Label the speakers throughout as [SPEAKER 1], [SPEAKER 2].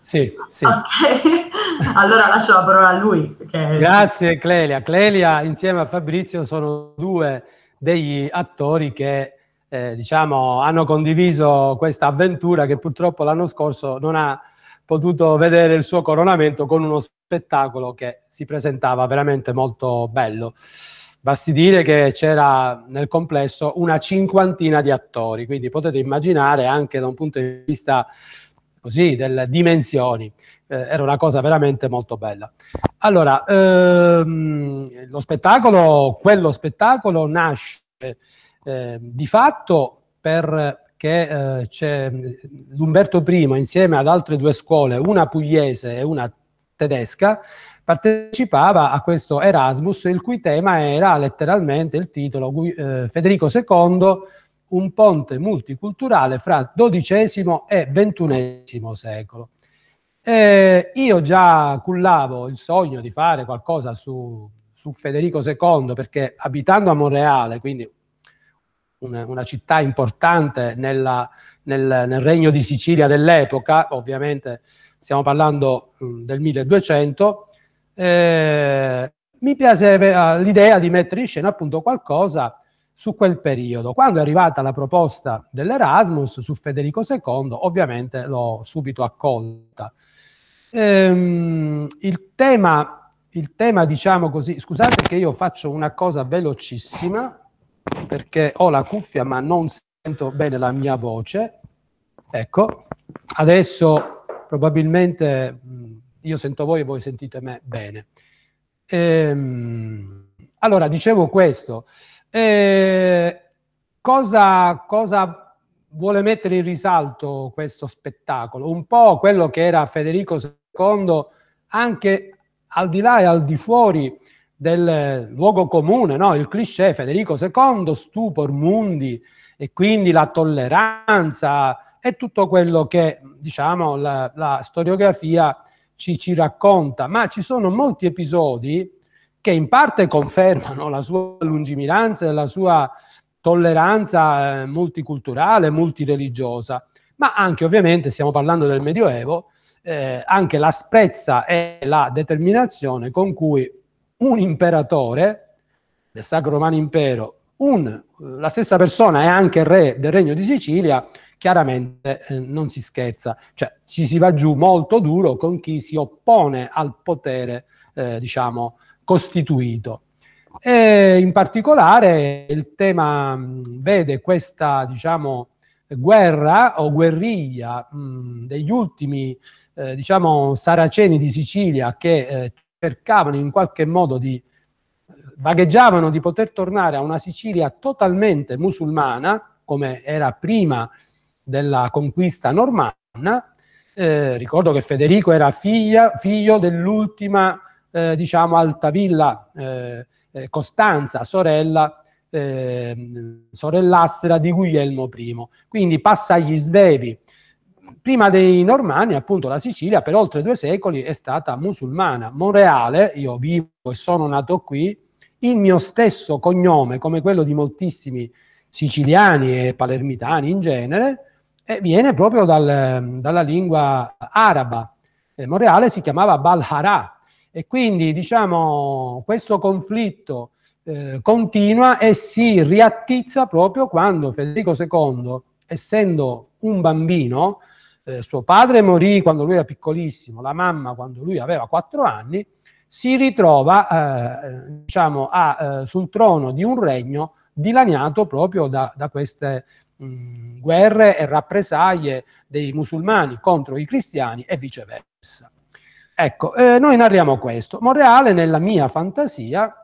[SPEAKER 1] Sì, sì.
[SPEAKER 2] Ok, allora lascio la parola a lui.
[SPEAKER 1] Che... Grazie Clelia. Clelia insieme a Fabrizio sono due degli attori che eh, diciamo, hanno condiviso questa avventura che purtroppo l'anno scorso non ha potuto vedere il suo coronamento con uno spettacolo che si presentava veramente molto bello. Basti dire che c'era nel complesso una cinquantina di attori, quindi potete immaginare anche da un punto di vista così, delle dimensioni. Eh, era una cosa veramente molto bella. Allora, ehm, lo spettacolo, quello spettacolo nasce eh, di fatto perché eh, c'è l'Umberto I insieme ad altre due scuole, una pugliese e una tedesca, partecipava a questo Erasmus, il cui tema era letteralmente il titolo eh, Federico II, un ponte multiculturale fra XII e XXI secolo. Eh, io già cullavo il sogno di fare qualcosa su, su Federico II perché abitando a Monreale, quindi una, una città importante nella, nel, nel, regno di Sicilia dell'epoca, ovviamente stiamo parlando mh, del 1200, eh, mi piaceva l'idea di mettere in scena appunto qualcosa su quel periodo. Quando è arrivata la proposta dell'Erasmus su Federico II, ovviamente l'ho subito accolta. Ehm, il, tema, il tema, diciamo così, scusate che io faccio una cosa velocissima, perché ho la cuffia ma non sento bene la mia voce. Ecco, adesso probabilmente io sento voi e voi sentite me bene. Ehm, allora, dicevo questo. Eh, cosa, cosa vuole mettere in risalto questo spettacolo? Un po' quello che era Federico II, anche al di là e al di fuori del luogo comune, no? il cliché Federico II, stupor mundi e quindi la tolleranza e tutto quello che diciamo la, la storiografia ci, ci racconta, ma ci sono molti episodi che in parte confermano la sua lungimiranza e la sua tolleranza eh, multiculturale, multireligiosa, ma anche ovviamente, stiamo parlando del Medioevo, eh, anche l'asprezza e la determinazione con cui un imperatore del Sacro Romano Impero, un, la stessa persona è anche re del Regno di Sicilia, chiaramente eh, non si scherza, cioè ci si va giù molto duro con chi si oppone al potere, eh, diciamo, costituito. E in particolare il tema vede questa, diciamo, guerra o guerriglia mh, degli ultimi, eh, diciamo, saraceni di Sicilia che eh, cercavano in qualche modo di vagheggiavano di poter tornare a una Sicilia totalmente musulmana, come era prima della conquista normanna. Eh, ricordo che Federico era figlia, figlio dell'ultima, eh, diciamo, Altavilla eh, eh Costanza, sorella, eh, sorellastra di Guglielmo I. Quindi passa agli svevi prima dei Normanni, appunto, la Sicilia per oltre due secoli è stata musulmana. Monreale, io vivo e sono nato qui, il mio stesso cognome, come quello di moltissimi siciliani e palermitani in genere, eh, viene proprio dal, dalla lingua araba. Eh, Monreale si chiamava Balharà e quindi, diciamo, questo conflitto eh, continua e si riattizza proprio quando Federico II, essendo un bambino, eh, suo padre morì quando lui era piccolissimo, la mamma quando lui aveva quattro anni, si ritrova eh, diciamo, a, eh, sul trono di un regno dilaniato proprio da, da queste mh, guerre e rappresaglie dei musulmani contro i cristiani e viceversa. Ecco, eh, noi narriamo questo. Monreale, nella mia fantasia,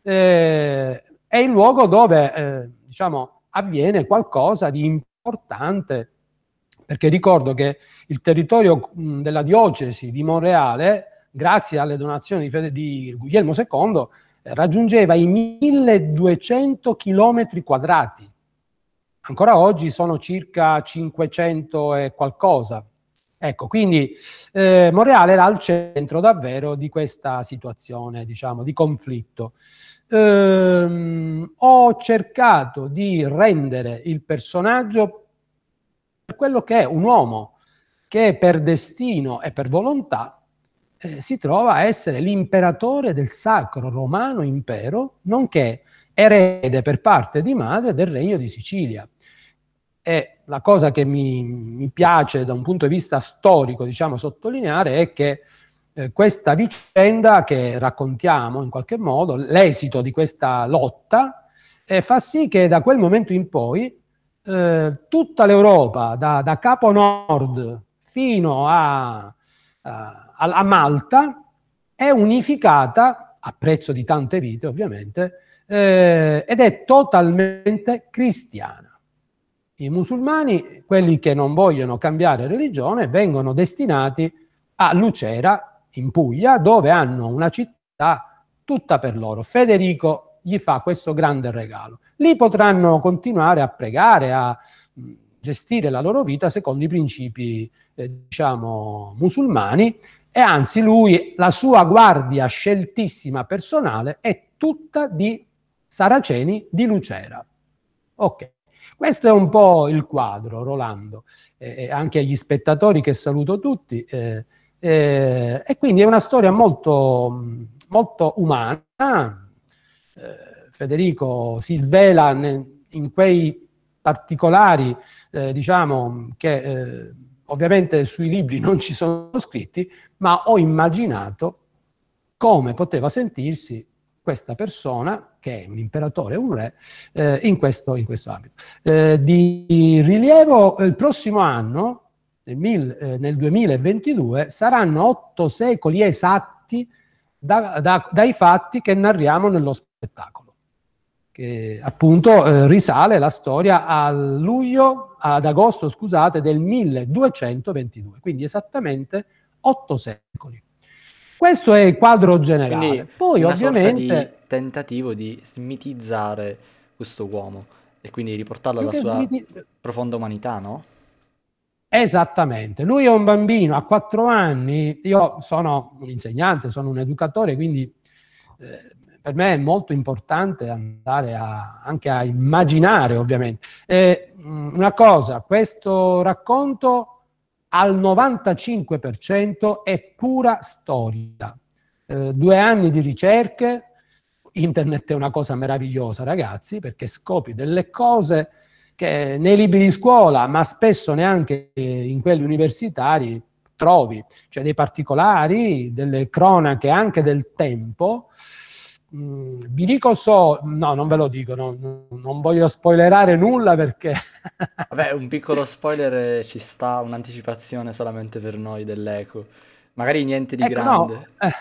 [SPEAKER 1] eh, è il luogo dove eh, diciamo, avviene qualcosa di importante perché ricordo che il territorio mh, della diocesi di Monreale, grazie alle donazioni di, di Guglielmo II, eh, raggiungeva i 1200 chilometri quadrati. Ancora oggi sono circa 500 e qualcosa. Ecco, quindi eh, Monreale era al centro davvero di questa situazione, diciamo, di conflitto. Ehm, ho cercato di rendere il personaggio quello che è un uomo, che per destino e per volontà eh, si trova a essere l'imperatore del Sacro Romano Impero, nonché erede per parte di madre del Regno di Sicilia. E la cosa che mi, mi piace da un punto di vista storico, diciamo, sottolineare è che eh, questa vicenda che raccontiamo in qualche modo, l'esito di questa lotta, eh, fa sì che da quel momento in poi eh, tutta l'Europa, da, da, Capo Nord fino a, a, a, Malta, è unificata, a prezzo di tante vite ovviamente, eh, ed è totalmente cristiana. I musulmani, quelli che non vogliono cambiare religione, vengono destinati a Lucera in Puglia, dove hanno una città tutta per loro. Federico gli fa questo grande regalo. Lì potranno continuare a pregare, a gestire la loro vita secondo i principi, eh, diciamo, musulmani e anzi lui, la sua guardia sceltissima personale è tutta di saraceni di Lucera. Ok. Questo è un po' il quadro, Rolando, eh, anche agli spettatori che saluto tutti. Eh, eh, e quindi è una storia molto, molto umana. Eh, Federico si svela ne, in quei particolari, eh, diciamo, che eh, ovviamente sui libri non ci sono scritti, ma ho immaginato come poteva sentirsi questa persona, che è un imperatore, un re, eh, in, questo, in questo ambito. Eh, di rilievo, il prossimo anno nel, mil, eh, nel 2022 saranno otto secoli esatti da, da, dai fatti che narriamo nello spettacolo, che appunto eh, risale la storia a luglio, ad agosto, scusate, del 1222, quindi esattamente otto secoli. Questo è il quadro generale.
[SPEAKER 3] Quindi Poi ovviamente... Di tentativo di smitizzare questo uomo e quindi riportarlo alla sua smiti... profonda umanità, no?
[SPEAKER 1] Esattamente, lui è un bambino, a quattro anni, io sono un insegnante, sono un educatore, quindi eh, per me è molto importante andare a, anche a immaginare ovviamente. E, una cosa, questo racconto al 95% è pura storia. Eh, due anni di ricerche, internet è una cosa meravigliosa ragazzi, perché scopri delle cose che nei libri di scuola, ma spesso neanche in quelli universitari, trovi, cioè dei particolari, delle cronache anche del tempo. Mm, vi dico so, no, non ve lo dico, no, non voglio spoilerare nulla perché...
[SPEAKER 3] Vabbè, un piccolo spoiler ci sta, un'anticipazione solamente per noi dell'eco. Magari niente di ecco, grande. No, eh,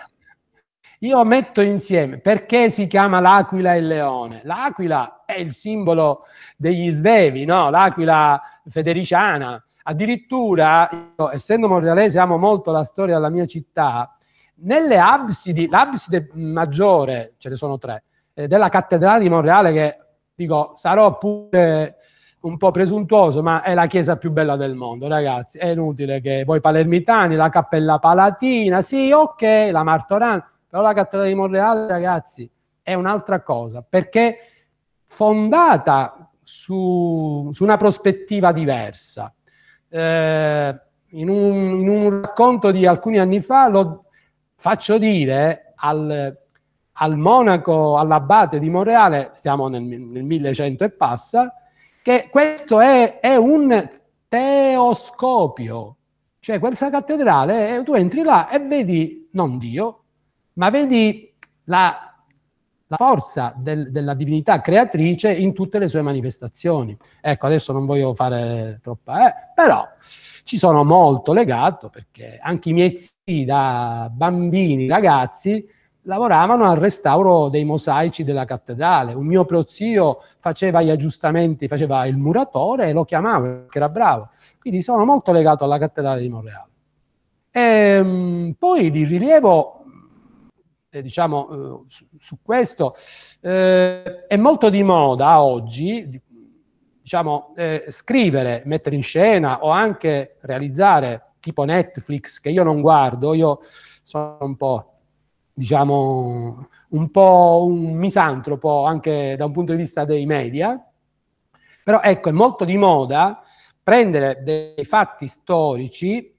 [SPEAKER 1] io metto insieme perché si chiama l'aquila e il leone. L'aquila è il simbolo degli svevi, no? l'aquila federiciana. Addirittura, io, essendo monrealese, amo molto la storia della mia città. Nelle absidi, l'abside maggiore, ce ne sono tre, eh, della cattedrale di Monreale, che dico, sarò pure un po' presuntuoso, ma è la chiesa più bella del mondo, ragazzi. È inutile che voi palermitani, la Cappella Palatina, sì, ok, la Martorana, però la cattedrale di Monreale, ragazzi, è un'altra cosa, perché fondata su, su una prospettiva diversa. Eh, in, un, in, un, racconto di alcuni anni fa lo faccio dire al, al monaco, all'abate di Monreale, stiamo nel, nel 1100 e passa, che questo è, è un teoscopio, cioè questa cattedrale, eh, tu entri là e vedi non Dio, ma vedi la, la forza del, della divinità creatrice in tutte le sue manifestazioni. Ecco, adesso non voglio fare troppa, eh, però ci sono molto legato perché anche i miei zii da bambini, ragazzi, lavoravano al restauro dei mosaici della cattedrale. Un mio prozio faceva gli aggiustamenti, faceva il muratore e lo chiamavo perché era bravo. Quindi sono molto legato alla cattedrale di Monreale. E, ehm, poi di rilievo eh, diciamo, eh, su, su, questo. Eh, è molto di moda oggi, diciamo, eh, scrivere, mettere in scena o anche realizzare tipo Netflix, che io non guardo, io sono un po', diciamo, un po' un misantropo anche da un punto di vista dei media, però ecco, è molto di moda prendere dei fatti storici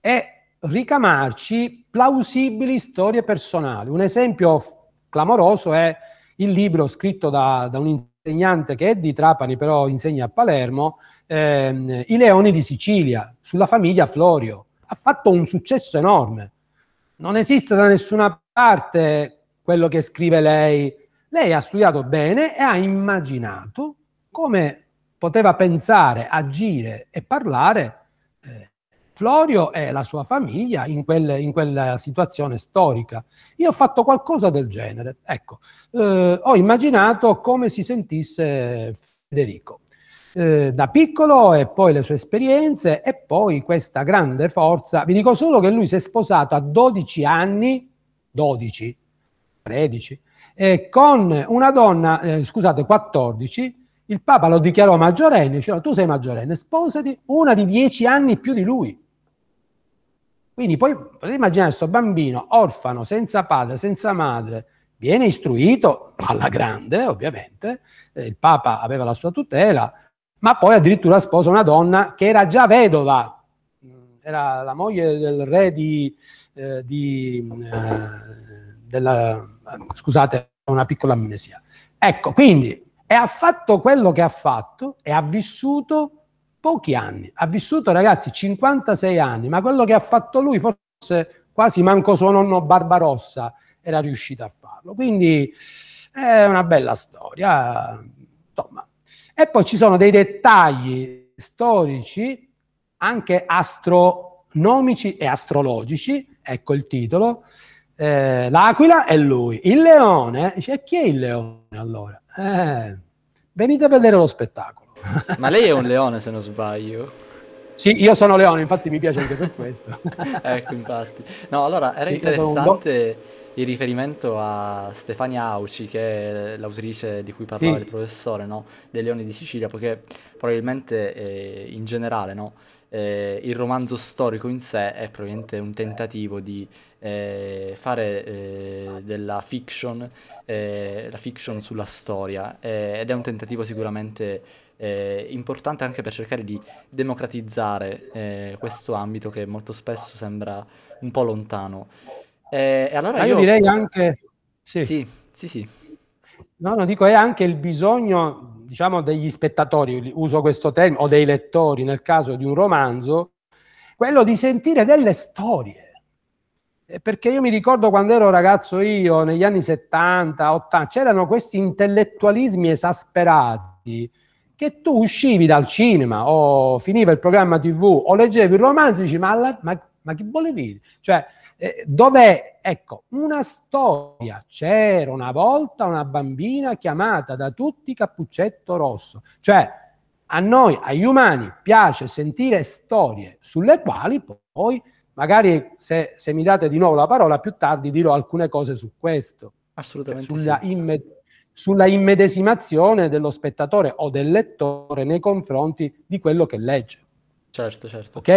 [SPEAKER 1] e ricamarci plausibili storie personali. Un esempio clamoroso è il libro scritto da, da un insegnante che è di Trapani, però insegna a Palermo, ehm, I leoni di Sicilia, sulla famiglia Florio. Ha fatto un successo enorme. Non esiste da nessuna parte quello che scrive lei. Lei ha studiato bene e ha immaginato come poteva pensare, agire e parlare Florio e la sua famiglia in, quel, in, quella situazione storica. Io ho fatto qualcosa del genere. Ecco, eh, ho immaginato come si sentisse Federico. Eh, da piccolo e poi le sue esperienze e poi questa grande forza. Vi dico solo che lui si è sposato a 12 anni, 12, 13, e con una donna, eh, scusate, 14, il Papa lo dichiarò maggiorenne, diceva tu sei maggiorenne, sposati una di 10 anni più di lui. Quindi poi potete immaginare questo bambino orfano, senza padre, senza madre, viene istruito alla grande, ovviamente, eh, il Papa aveva la sua tutela, ma poi addirittura sposa una donna che era già vedova, era la moglie del re di, eh, di eh, della, scusate, una piccola amnesia. Ecco, quindi, e ha fatto quello che ha fatto e ha vissuto pochi anni. Ha vissuto, ragazzi, 56 anni, ma quello che ha fatto lui, forse quasi manco suo nonno Barbarossa era riuscito a farlo. Quindi è una bella storia. Insomma. E poi ci sono dei dettagli storici, anche astronomici e astrologici, ecco il titolo. Eh, l'aquila è lui, il leone, dice, chi è il leone allora? Eh, venite a vedere lo spettacolo.
[SPEAKER 3] Ma lei è un leone se non sbaglio.
[SPEAKER 1] Sì, io sono leone, infatti mi piace anche per questo.
[SPEAKER 3] ecco, infatti. No, allora, era sì, interessante il riferimento a Stefania Auci, che è l'autrice di cui parlava sì. il professore, no? Dei Leoni di Sicilia, perché probabilmente eh, in generale, no? Eh, il romanzo storico in sé è probabilmente un tentativo di eh, fare eh, della fiction, eh, la fiction sulla storia, eh, ed è un tentativo sicuramente eh, importante anche per cercare di democratizzare questo ambito che molto spesso sembra un po' lontano.
[SPEAKER 1] E allora io, io, direi anche...
[SPEAKER 3] Sì. sì, sì, sì.
[SPEAKER 1] No, no, dico, è anche il bisogno, diciamo, degli spettatori, uso questo termine, o dei lettori nel caso di un romanzo, quello di sentire delle storie. Eh, perché io mi ricordo quando ero ragazzo io, negli anni 70, 80, c'erano questi intellettualismi esasperati che tu uscivi dal cinema o finiva il programma tv o leggevi il romanzo e dici ma, alla, ma, ma chi vuole dire? Cioè, eh, dov'è? Ecco, una storia. C'era una volta una bambina chiamata da tutti Cappuccetto Rosso. Cioè, a noi, agli umani, piace sentire storie sulle quali poi, magari se, se mi date di nuovo la parola, più tardi dirò alcune cose su questo.
[SPEAKER 3] Assolutamente.
[SPEAKER 1] Cioè, sulla
[SPEAKER 3] sì.
[SPEAKER 1] imme- sulla immedesimazione dello spettatore o del lettore nei confronti di quello che legge.
[SPEAKER 3] Certo, certo.
[SPEAKER 1] Ok?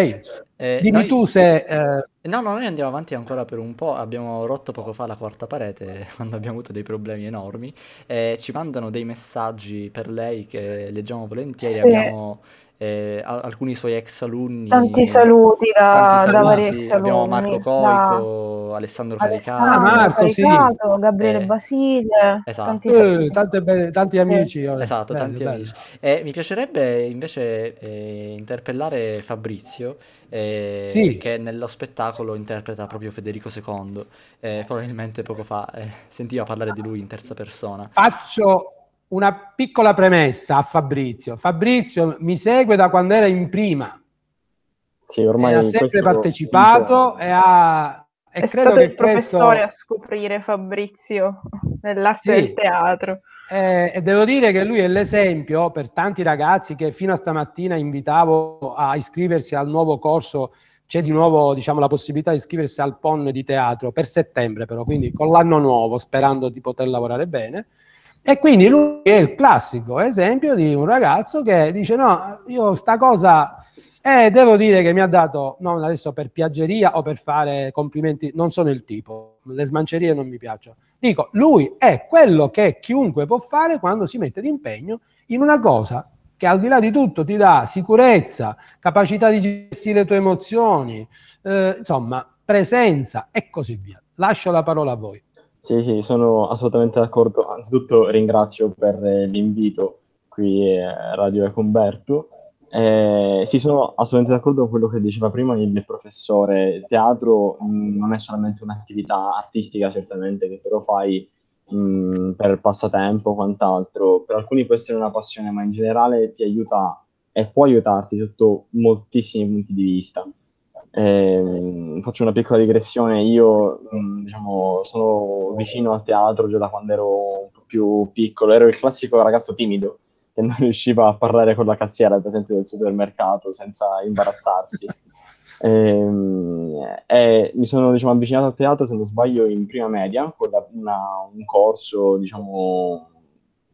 [SPEAKER 1] Eh, Dimmi noi... tu se... Eh...
[SPEAKER 3] No, no, noi andiamo avanti ancora per un po', abbiamo rotto poco fa la quarta parete quando abbiamo avuto dei problemi enormi, eh, ci mandano dei messaggi per lei che leggiamo volentieri, sì. abbiamo eh, alcuni suoi ex alunni.
[SPEAKER 4] Tanti saluti da, tanti saluti, da vari
[SPEAKER 3] ex Abbiamo Marco Coico, da... Alessandro Caricato, ah,
[SPEAKER 4] Marco, Caricato sì. Gabriele eh, Basile.
[SPEAKER 1] Esatto. Tanti, eh, be- tanti amici.
[SPEAKER 3] Eh. Esatto, bello, tanti bello. amici. E mi piacerebbe invece eh, interpellare Fabrizio, eh, sì. che nello spettacolo interpreta proprio Federico II. probabilmente poco fa sentiva parlare di lui in terza persona.
[SPEAKER 1] Faccio una piccola premessa a Fabrizio. Fabrizio mi segue da quando era in prima. Sì, ormai ha sempre partecipato e ha...
[SPEAKER 4] E è credo stato che il professore questo... a scoprire Fabrizio nell'arte sì. del teatro.
[SPEAKER 1] Eh, e devo dire che lui è l'esempio per tanti ragazzi che fino a stamattina invitavo a iscriversi al nuovo corso. C'è di nuovo diciamo, la possibilità di iscriversi al PON di teatro per settembre, però, quindi con l'anno nuovo, sperando di poter lavorare bene. E quindi lui è il classico esempio di un ragazzo che dice no, io sta cosa, eh, devo dire che mi ha dato, non adesso per piaggeria o per fare complimenti, non sono il tipo, le smancerie non mi piacciono. Dico, lui è quello che chiunque può fare quando si mette d'impegno in una cosa che al di là di tutto ti dà sicurezza, capacità di gestire le tue emozioni, eh, insomma, presenza e così via. Lascio la parola a voi.
[SPEAKER 5] Sì, sì, sono assolutamente d'accordo. Anzitutto ringrazio per l'invito qui a Radio Ecumberto. Eh, sì, sono assolutamente d'accordo con quello che diceva prima il professore. Il teatro mh, non è solamente un'attività artistica, certamente, che però fai mh, per passatempo o quant'altro. Per alcuni può essere una passione, ma in generale ti aiuta e può aiutarti sotto moltissimi punti di vista. Eh, faccio una piccola digressione, io mh, diciamo, sono vicino al teatro già da quando ero un po' più piccolo, ero il classico ragazzo timido che non riusciva a parlare con la cassiera, per esempio, del supermercato senza imbarazzarsi. e, ehm, e mi sono diciamo, avvicinato al teatro, se non sbaglio, in prima media, con la, una, un corso diciamo,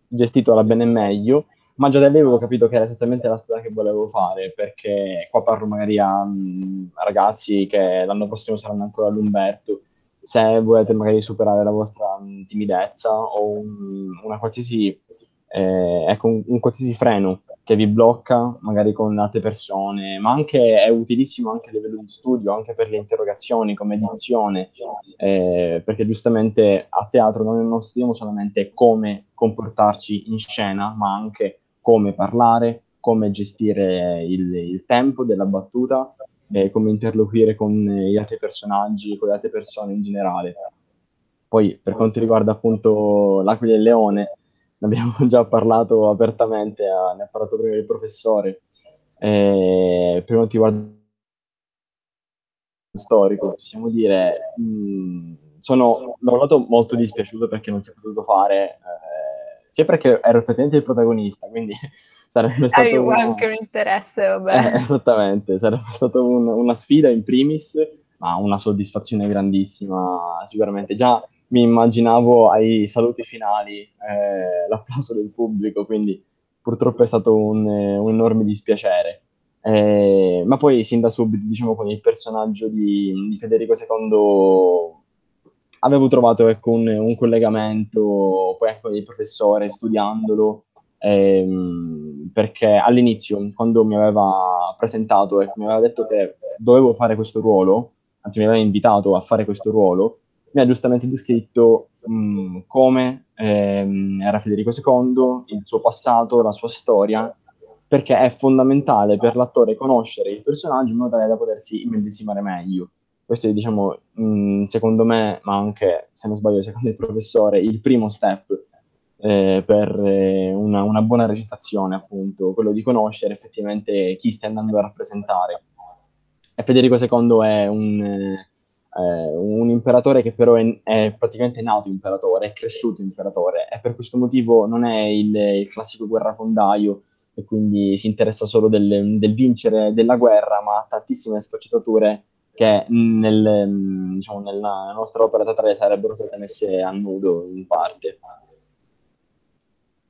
[SPEAKER 5] gestito alla bene e meglio, ma già da lì avevo capito che era esattamente la strada che volevo fare, perché qua parlo magari a, a ragazzi che l'anno prossimo saranno ancora all'Umberto, se volete magari superare la vostra mh, timidezza o un, una qualsiasi, eh, ecco, un, un, qualsiasi freno che vi blocca magari con altre persone, ma anche è utilissimo anche a livello di studio, anche per le interrogazioni come edizione, eh, perché giustamente a teatro noi non studiamo solamente come comportarci in scena, ma anche come parlare, come gestire il, il tempo della battuta, eh, come interloquire con gli altri personaggi, con le altre persone in generale. Poi per quanto riguarda appunto l'Aquila e il Leone, ne abbiamo già parlato apertamente, eh, ne ha parlato prima il professore. Eh, per quanto riguarda storico, possiamo dire, mh, mm, sono da un lato molto dispiaciuto perché non si è potuto fare eh, sia perché ero effettivamente il protagonista, quindi sarebbe stato...
[SPEAKER 4] Hai una... anche un interesse, vabbè.
[SPEAKER 5] Eh, esattamente, sarebbe stata un, una sfida in primis, ma una soddisfazione grandissima sicuramente. Già mi immaginavo ai saluti finali eh, l'applauso del pubblico, quindi purtroppo è stato un, un enorme dispiacere. Eh, ma poi sin da subito, diciamo, con il personaggio di, di Federico II avevo trovato ecco, un, un, collegamento poi con il professore studiandolo ehm, perché all'inizio quando mi aveva presentato ecco, mi aveva detto che dovevo fare questo ruolo anzi mi aveva invitato a fare questo ruolo mi ha giustamente descritto mh, come ehm, era Federico II, il suo passato, la sua storia, perché è fondamentale per l'attore conoscere il personaggio in modo tale da potersi immedesimare meglio. Questo è, diciamo, mh, secondo me, ma anche, se non sbaglio, secondo il professore, il primo step eh, per eh, una, una, buona recitazione, appunto, quello di conoscere effettivamente chi stai andando a rappresentare. E Federico II è un, eh, un imperatore che però è, è, praticamente nato imperatore, è cresciuto imperatore, e per questo motivo non è il, il classico guerrafondaio e quindi si interessa solo del, del vincere della guerra, ma ha tantissime sfaccettature che nel, diciamo, nella nostra opera teatrale sarebbero state messe a nudo in parte.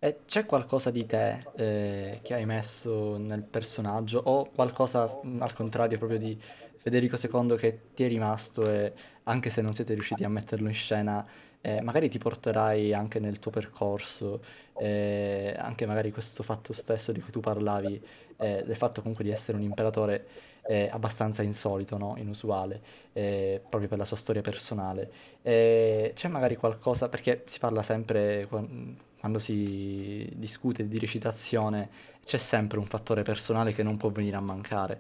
[SPEAKER 3] E c'è qualcosa di te eh, che hai messo nel personaggio o qualcosa al contrario proprio di Federico II che ti è rimasto e anche se non siete riusciti a metterlo in scena eh, magari ti porterai anche nel tuo percorso, eh, anche magari questo fatto stesso di cui tu parlavi, eh, del fatto comunque di essere un imperatore eh, abbastanza insolito, no? inusuale, eh, proprio per la sua storia personale. Eh, c'è magari qualcosa, perché si parla sempre, quando si discute di recitazione, c'è sempre un fattore personale che non può venire a mancare.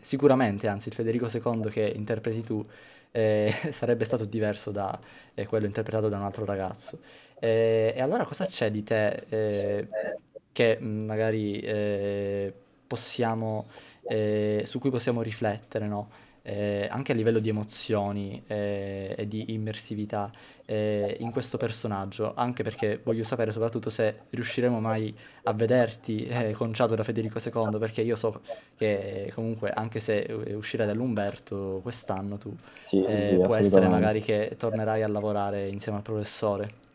[SPEAKER 3] sicuramente, anzi, il Federico II che interpreti tu eh, sarebbe stato diverso da eh, quello interpretato da un altro ragazzo. Eh, e allora cosa c'è di te eh, che magari eh, possiamo, eh, su cui possiamo riflettere, no? eh, anche a livello di emozioni eh, e di immersività eh, in questo personaggio, anche perché voglio sapere soprattutto se riusciremo mai a vederti eh, conciato da Federico II, perché io so che comunque anche se uscirai dall'Umberto quest'anno tu sì, sì, eh, sì, può essere magari che tornerai a lavorare insieme al professore.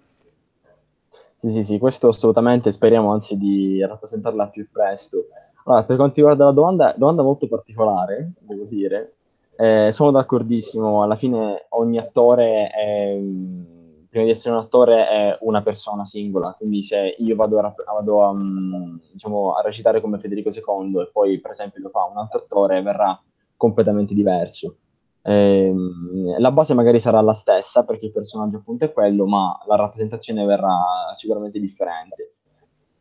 [SPEAKER 5] Sì, sì, sì, questo assolutamente speriamo anzi di rappresentarla più presto. Allora, per quanto riguarda la domanda, domanda molto particolare, devo dire, eh, sono d'accordissimo, alla fine ogni attore è, prima di essere un attore è una persona singola, quindi se io vado a, vado a, mm, diciamo, a recitare come Federico II e poi per esempio lo fa un altro attore, verrà completamente diverso. Ehm, la base magari sarà la stessa perché il personaggio appunto è quello, ma la rappresentazione verrà sicuramente differente.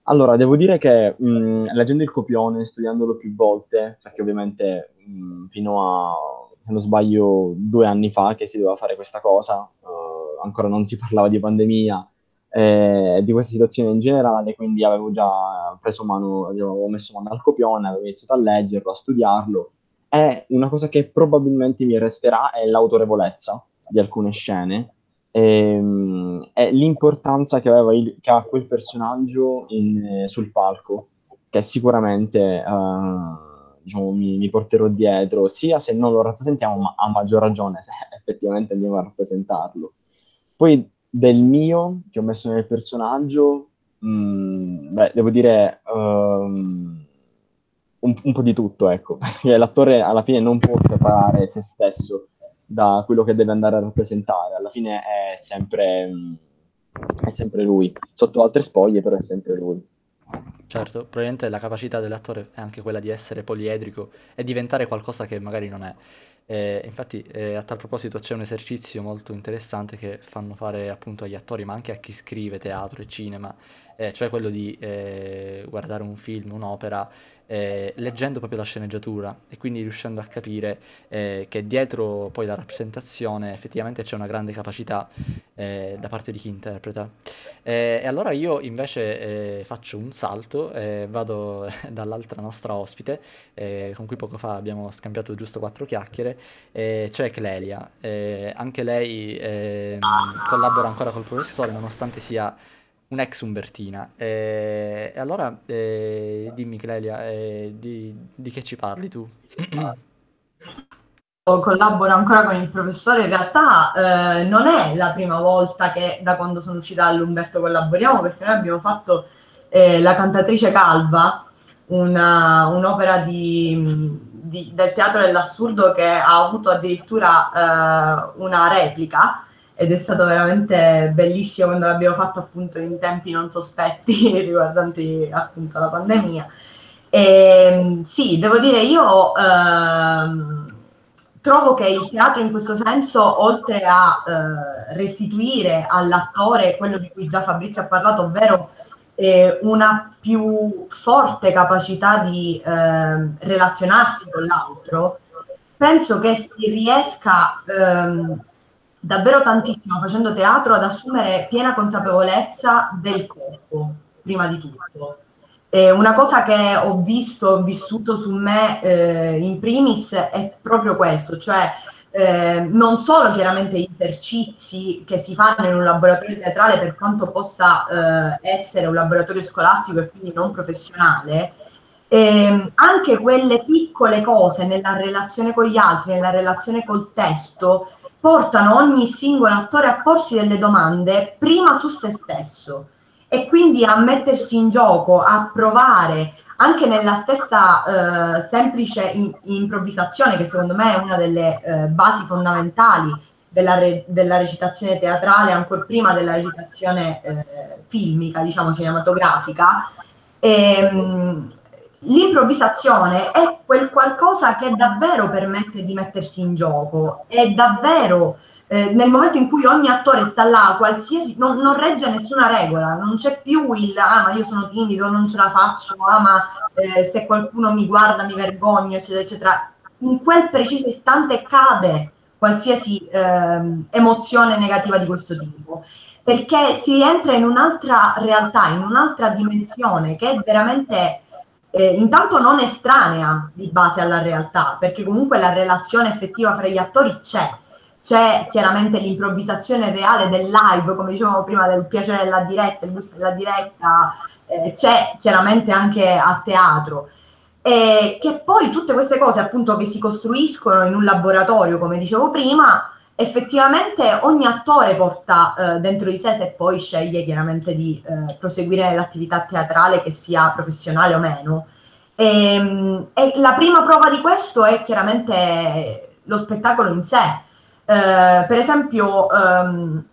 [SPEAKER 5] Allora, devo dire che mh, leggendo il copione, studiandolo più volte, perché ovviamente mh, fino a, se non sbaglio, due anni fa che si doveva fare questa cosa, uh, ancora non si parlava di pandemia, eh, di questa situazione in generale, quindi avevo già preso mano, avevo messo mano al copione, avevo iniziato a leggerlo, a studiarlo, e una cosa che probabilmente mi resterà è l'autorevolezza di alcune scene, è l'importanza che aveva il, che ha quel personaggio in, sul palco, che sicuramente uh, diciamo, mi, mi, porterò dietro, sia se non lo rappresentiamo, ma a maggior ragione se effettivamente andiamo a rappresentarlo. Poi del mio che ho messo nel personaggio, mh, mm, beh, devo dire um, un, un, po' di tutto, ecco, perché l'attore alla fine non può separare se stesso da quello che deve andare a rappresentare, alla fine è sempre, è sempre lui, sotto altre spoglie però è sempre lui.
[SPEAKER 3] Certo, probabilmente la capacità dell'attore è anche quella di essere poliedrico e diventare qualcosa che magari non è. Eh, infatti, eh, a tal proposito, c'è un esercizio molto interessante che fanno fare appunto agli attori, ma anche a chi scrive teatro e cinema, eh, cioè quello di eh, guardare un film, un'opera eh, leggendo proprio la sceneggiatura e quindi riuscendo a capire eh, che dietro poi la rappresentazione effettivamente c'è una grande capacità eh, da parte di chi interpreta. Eh, e allora io invece eh, faccio un salto e vado dall'altra nostra ospite, eh, con cui poco fa abbiamo scambiato giusto quattro chiacchiere, cioè Clelia. anche lei ehm, collabora ancora col professore nonostante sia un'ex Umbertina. E, e allora eh, dimmi Clelia, eh, di, di, che ci parli tu?
[SPEAKER 2] Collaboro ancora con il professore, in realtà eh, non è la prima volta che da quando sono uscita all'Umberto collaboriamo perché noi abbiamo fatto eh, La cantatrice calva, una, un'opera di, di, del teatro dell'assurdo che ha avuto addirittura eh, una replica ed è stato veramente bellissimo quando l'abbiamo fatto appunto in tempi non sospetti riguardanti appunto la pandemia. E, ehm, sì, devo dire, io ehm, trovo che il teatro in questo senso, oltre a eh, restituire all'attore quello di cui già Fabrizio ha parlato, ovvero eh, una più forte capacità di eh, relazionarsi con l'altro, penso che si riesca ehm, davvero tantissimo facendo teatro ad assumere piena consapevolezza del corpo, prima di tutto. Eh, una cosa che ho visto, ho vissuto su me eh, in primis è proprio questo, cioè eh, non solo chiaramente gli esercizi che si fanno in un laboratorio teatrale per quanto possa eh, essere un laboratorio scolastico e quindi non professionale, ehm, anche quelle piccole cose nella relazione con gli altri, nella relazione col testo, portano ogni singolo attore a porsi delle domande prima su se stesso e quindi a mettersi in gioco, a provare anche nella stessa eh, semplice in- improvvisazione, che secondo me è una delle eh, basi fondamentali della, re- della, recitazione teatrale, ancora prima della recitazione eh, filmica, diciamo cinematografica. E, ehm, l'improvvisazione è quel qualcosa che davvero permette di mettersi in gioco, è davvero eh, nel momento in cui ogni attore sta là, non, non, regge nessuna regola, non c'è più il ah ma io sono timido, non ce la faccio, ah ma eh, se qualcuno mi guarda mi vergogno, eccetera, eccetera. In quel preciso istante cade qualsiasi eh, emozione negativa di questo tipo perché si entra in un'altra realtà, in un'altra dimensione che è veramente eh, intanto non estranea di base alla realtà, perché comunque la relazione effettiva fra gli attori c'è. C'è chiaramente l'improvvisazione reale del live, come dicevamo prima, del piacere della diretta, il gusto della diretta, eh, c'è chiaramente anche a teatro. E che poi tutte queste cose appunto che si costruiscono in un laboratorio, come dicevo prima, effettivamente ogni attore porta eh, dentro di sé se poi sceglie chiaramente di eh, proseguire l'attività teatrale che sia professionale o meno. E, ehm, e, la prima prova di questo è chiaramente lo spettacolo in sé. Eh, per esempio, ehm,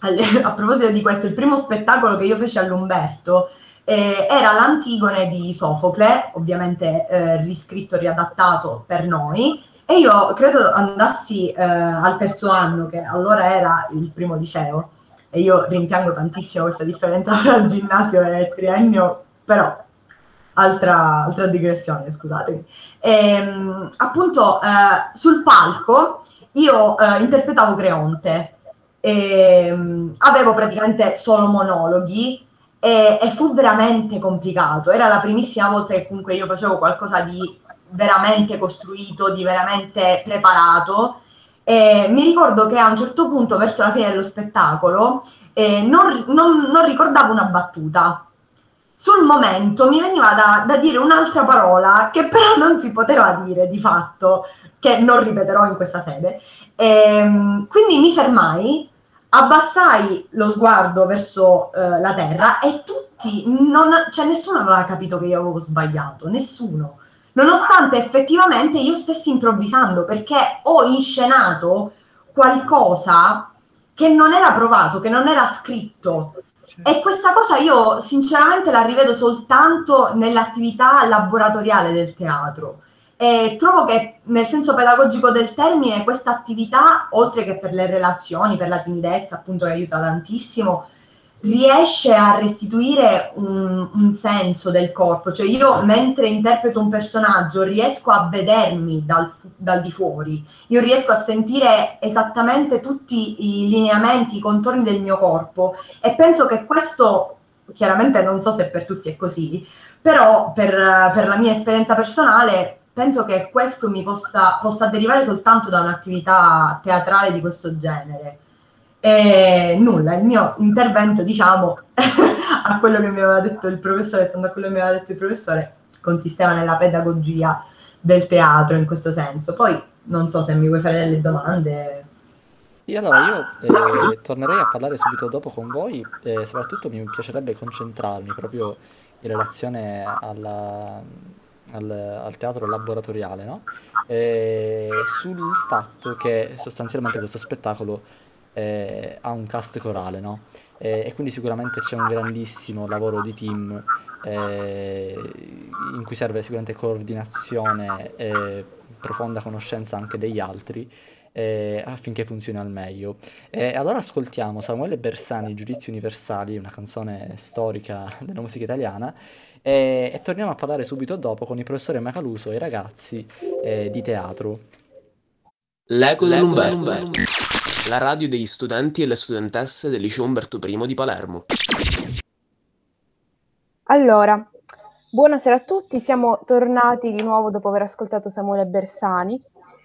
[SPEAKER 2] a proposito di questo, il primo spettacolo che io feci all'Umberto eh, era l'Antigone di Sofocle, ovviamente eh, riscritto e riadattato per noi, e io credo andassi eh, al terzo anno, che allora era il primo liceo, e io rimpiango tantissimo questa differenza tra ginnasio e triennio, però altra, altra digressione, scusatemi. E, ehm, appunto, eh, sul palco io eh, interpretavo Creonte, e, ehm, avevo praticamente solo monologhi e, e, fu veramente complicato. Era la primissima volta che comunque io facevo qualcosa di veramente costruito, di veramente preparato. E mi ricordo che a un certo punto, verso la fine dello spettacolo, eh, non, non, non, ricordavo una battuta. Sul momento mi veniva da, da dire un'altra parola che però non si poteva dire di fatto, che non ripeterò in questa sede. E, ehm, quindi mi fermai, abbassai lo sguardo verso eh, la terra e tutti, non, cioè nessuno aveva capito che io avevo sbagliato, nessuno. Nonostante effettivamente io stessi improvvisando perché ho inscenato qualcosa che non era provato, che non era scritto. E questa cosa io sinceramente la rivedo soltanto nell'attività laboratoriale del teatro. E trovo che nel senso pedagogico del termine questa attività, oltre che per le relazioni, per la timidezza, appunto che aiuta tantissimo, riesce a restituire un, un, senso del corpo, cioè io mentre interpreto un personaggio riesco a vedermi dal, dal, di fuori, io riesco a sentire esattamente tutti i lineamenti, i contorni del mio corpo. E penso che questo, chiaramente non so se per tutti è così, però per, per la mia esperienza personale penso che questo mi possa, possa derivare soltanto da un'attività teatrale di questo genere. E nulla, il mio intervento, diciamo, a quello che mi aveva detto il professore, stando a quello che mi aveva detto il professore, consisteva nella pedagogia del teatro in questo senso. Poi non so se mi vuoi fare delle domande.
[SPEAKER 3] Sì, allora io eh, tornerei a parlare subito dopo con voi e soprattutto mi piacerebbe concentrarmi proprio in relazione alla, al, al, teatro laboratoriale, no? sul fatto che sostanzialmente questo spettacolo eh, ha un cast corale, no? Eh, e quindi sicuramente c'è un grandissimo lavoro di team eh, in cui serve sicuramente coordinazione e profonda conoscenza anche degli altri eh, affinché funzioni al meglio. E allora ascoltiamo Samuele Bersani, Giudizi Universali, una canzone storica della musica italiana, e, e torniamo a parlare subito dopo con il professore Macaluso e i ragazzi eh, di teatro.
[SPEAKER 6] L'eco dell'Umberto la radio degli studenti e le studentesse del liceo Umberto I di Palermo.
[SPEAKER 4] Allora, buonasera a tutti, siamo tornati di nuovo dopo aver ascoltato Samuele Bersani.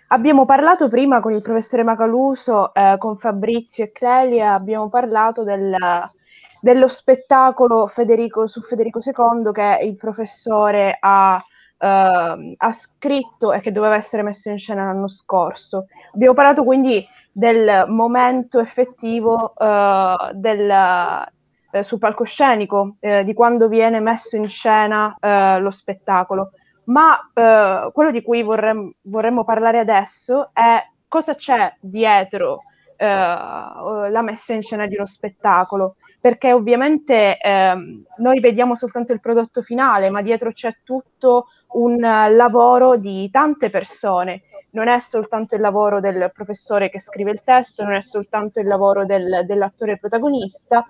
[SPEAKER 4] Abbiamo parlato prima con il professore Macaluso, eh, con Fabrizio e Clelia, abbiamo parlato del, dello spettacolo Federico, su Federico II che il professore ha Uh, ha scritto e che doveva essere messo in scena l'anno scorso. Abbiamo parlato quindi del momento effettivo uh, del, uh, sul palcoscenico, uh, di quando viene messo in scena lo spettacolo. Ma quello di cui vorremmo, vorremmo, parlare adesso è cosa c'è dietro la messa in scena di uno spettacolo, perché ovviamente ehm, noi vediamo soltanto il prodotto finale, ma dietro c'è tutto un lavoro di tante persone non è soltanto il lavoro del professore che scrive il testo, non è soltanto il lavoro del, dell'attore protagonista,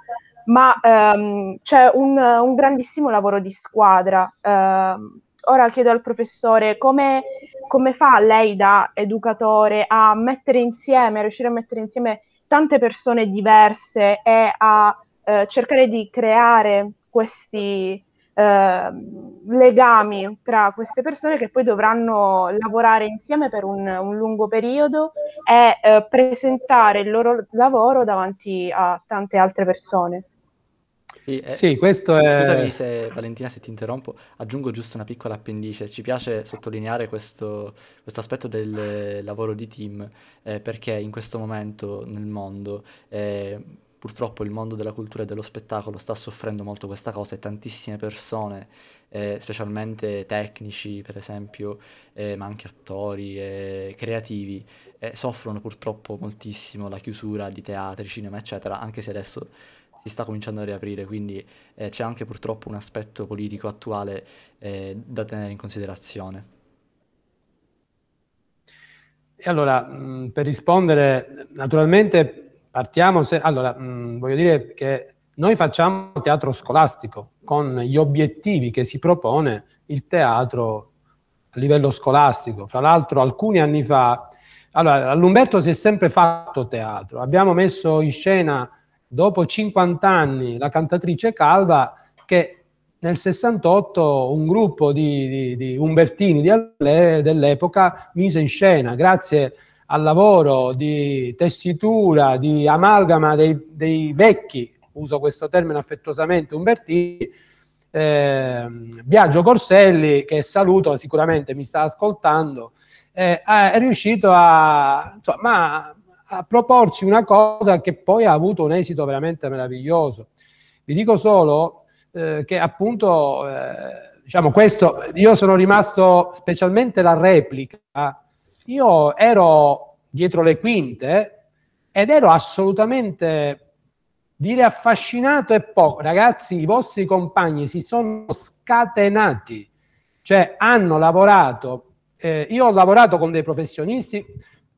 [SPEAKER 4] ma ehm, c'è un, un, grandissimo lavoro di squadra. Eh, ora chiedo al professore come, come, fa lei da educatore a mettere insieme, a riuscire a mettere insieme tante persone diverse e a eh, cercare di creare questi, eh, legami tra queste persone che poi dovranno lavorare insieme per un, un lungo periodo e eh, presentare il loro lavoro davanti a tante altre persone.
[SPEAKER 3] Sì, eh, sì, questo è... Scusami se Valentina se ti interrompo, aggiungo giusto una piccola appendice. Ci piace sottolineare questo, questo aspetto del lavoro di team eh, perché in questo momento nel mondo eh, purtroppo il mondo della cultura e dello spettacolo sta soffrendo molto questa cosa e tantissime persone, eh, specialmente tecnici per esempio, eh, ma anche attori e creativi, eh, soffrono purtroppo moltissimo la chiusura di teatri, cinema, eccetera, anche se adesso si sta cominciando a riaprire, quindi eh, c'è anche purtroppo un aspetto politico attuale eh, da tenere in considerazione.
[SPEAKER 1] E allora, mh, per rispondere, naturalmente partiamo, se, allora, mh, voglio dire che noi facciamo teatro scolastico con gli obiettivi che si propone il teatro a livello scolastico. Fra l'altro alcuni anni fa, allora, all'Umberto si è sempre fatto teatro, abbiamo messo in scena dopo 50 anni la cantatrice Calva che nel 68 un gruppo di, di, di Umbertini di dell'epoca mise in scena, grazie al lavoro di tessitura, di amalgama dei, dei vecchi, uso questo termine affettuosamente, Umbertini, eh, Biagio Corselli, che saluto, sicuramente mi sta ascoltando, eh, è riuscito a, insomma, a proporci una cosa che poi ha avuto un esito veramente meraviglioso. Vi dico solo eh, che appunto, eh, diciamo questo, io sono rimasto specialmente la replica, io ero dietro le quinte ed ero assolutamente dire affascinato e poco. Ragazzi, i vostri compagni si sono scatenati, cioè hanno lavorato, eh, io ho lavorato con dei professionisti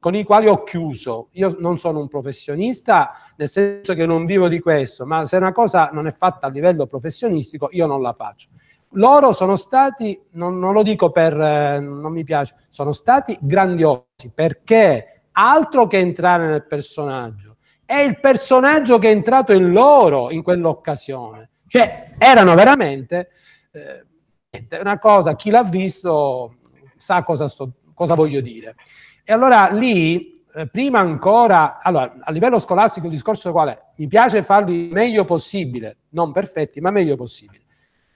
[SPEAKER 1] con i quali ho chiuso. Io non sono un professionista, nel senso che non vivo di questo, ma se una cosa non è fatta a livello professionistico, io non la faccio. Loro sono stati, non, non lo dico per, eh, non mi piace, sono stati grandiosi, perché altro che entrare nel personaggio, è il personaggio che è entrato in loro in quell'occasione. Cioè, erano veramente eh, una cosa, chi l'ha visto sa cosa, sto, cosa voglio dire. E allora lì, eh, prima ancora, allora, a livello scolastico il discorso qual è? Mi piace farli meglio possibile, non perfetti, ma meglio possibile.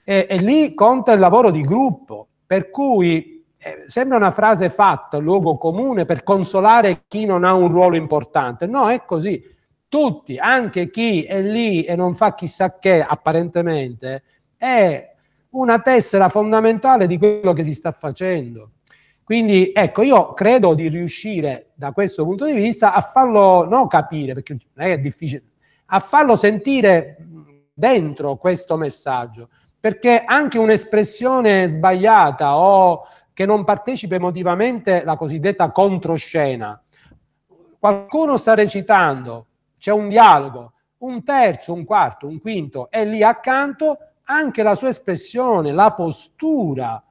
[SPEAKER 1] E, e lì conta il lavoro di gruppo, per cui eh, sembra una frase fatta, luogo comune per consolare chi non ha un ruolo importante. No, è così. Tutti, anche chi è lì e non fa chissà che apparentemente, è una tessera fondamentale di quello che si sta facendo. Quindi ecco, io credo di riuscire da questo punto di vista a farlo non capire, perché è difficile, a farlo sentire dentro questo messaggio, perché anche un'espressione sbagliata o che non partecipa emotivamente, la cosiddetta controscena, qualcuno sta recitando, c'è un dialogo, un terzo, un quarto, un quinto, e lì accanto anche la sua espressione, la postura,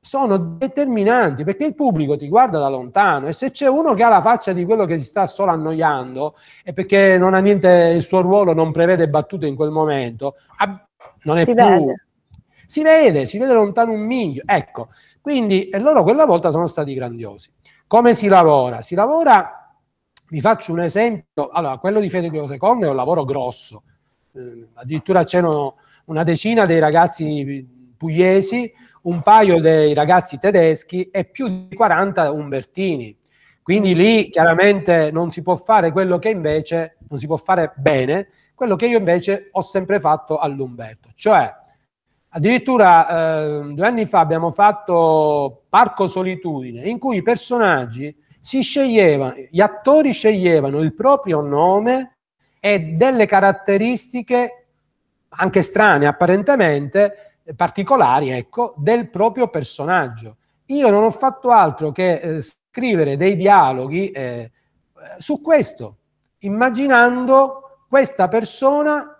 [SPEAKER 1] sono determinanti perché il pubblico ti guarda da lontano e se c'è uno che ha la faccia di quello che si sta solo annoiando e perché non ha niente, il suo ruolo non prevede battute in quel momento, non è
[SPEAKER 4] si
[SPEAKER 1] più...
[SPEAKER 4] Vede.
[SPEAKER 1] Si vede, si vede lontano un miglio. Ecco, quindi e loro quella volta sono stati grandiosi. Come si lavora? Si lavora, vi faccio un esempio, allora quello di Federico II è un lavoro grosso, eh, addirittura c'erano una decina dei ragazzi pugliesi un paio dei ragazzi tedeschi e più di 40 umbertini. Quindi lì chiaramente non si può fare quello che invece non si può fare bene, quello che io invece ho sempre fatto all'Umberto. Cioè, addirittura eh, due anni fa abbiamo fatto Parco Solitudine, in cui i personaggi si sceglievano, gli attori sceglievano il proprio nome e delle caratteristiche anche strane apparentemente particolari, ecco, del proprio personaggio. Io non ho fatto altro che eh, scrivere dei dialoghi eh, su questo, immaginando questa persona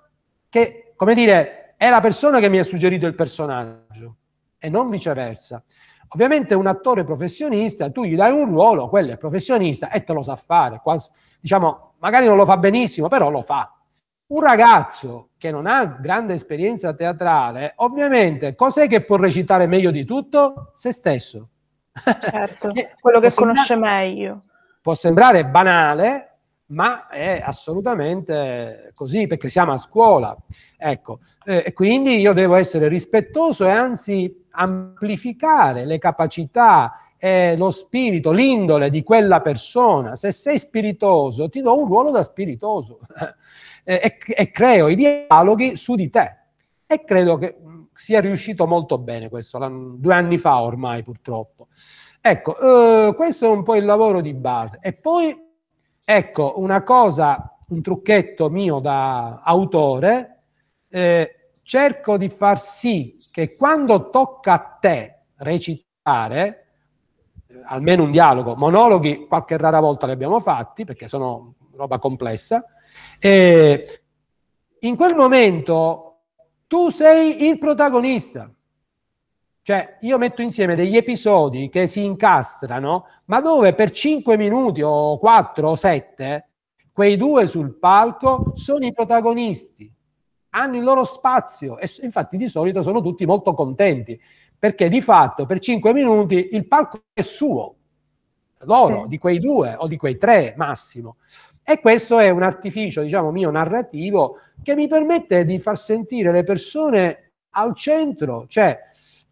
[SPEAKER 1] che, come dire, è la persona che mi ha suggerito il personaggio e non viceversa. Ovviamente un attore professionista, tu gli dai un ruolo, quello è professionista e te lo sa fare. Quasi, diciamo, magari non lo fa benissimo, però lo fa. Un ragazzo che non ha grande esperienza teatrale, ovviamente, cos'è che può recitare meglio di tutto? Se stesso.
[SPEAKER 4] Certo, quello che conosce meglio.
[SPEAKER 1] Può sembrare banale, ma è assolutamente così perché siamo a scuola. Ecco, eh, quindi io devo essere rispettoso e anzi amplificare le capacità è lo spirito, l'indole di quella persona. Se sei spiritoso, ti do un ruolo da spiritoso e, e creo i dialoghi su di te. E credo che sia riuscito molto bene questo, due anni fa ormai purtroppo. Ecco, eh, questo è un po' il lavoro di base. E poi, ecco, una cosa, un trucchetto mio da autore, eh, cerco di far sì che quando tocca a te recitare, eh, almeno un dialogo, monologhi qualche rara volta li abbiamo fatti perché sono roba complessa, eh, in quel momento tu sei il protagonista. Cioè, io metto insieme degli episodi che si incastrano, ma dove per 5 minuti o 4 o 7, quei due sul palco sono i protagonisti, hanno il loro spazio e infatti di solito sono tutti molto contenti, perché di fatto per 5 minuti il palco è suo, loro, di quei due o di quei tre massimo. E questo è un artificio, diciamo, mio narrativo che mi permette di far sentire le persone al centro, cioè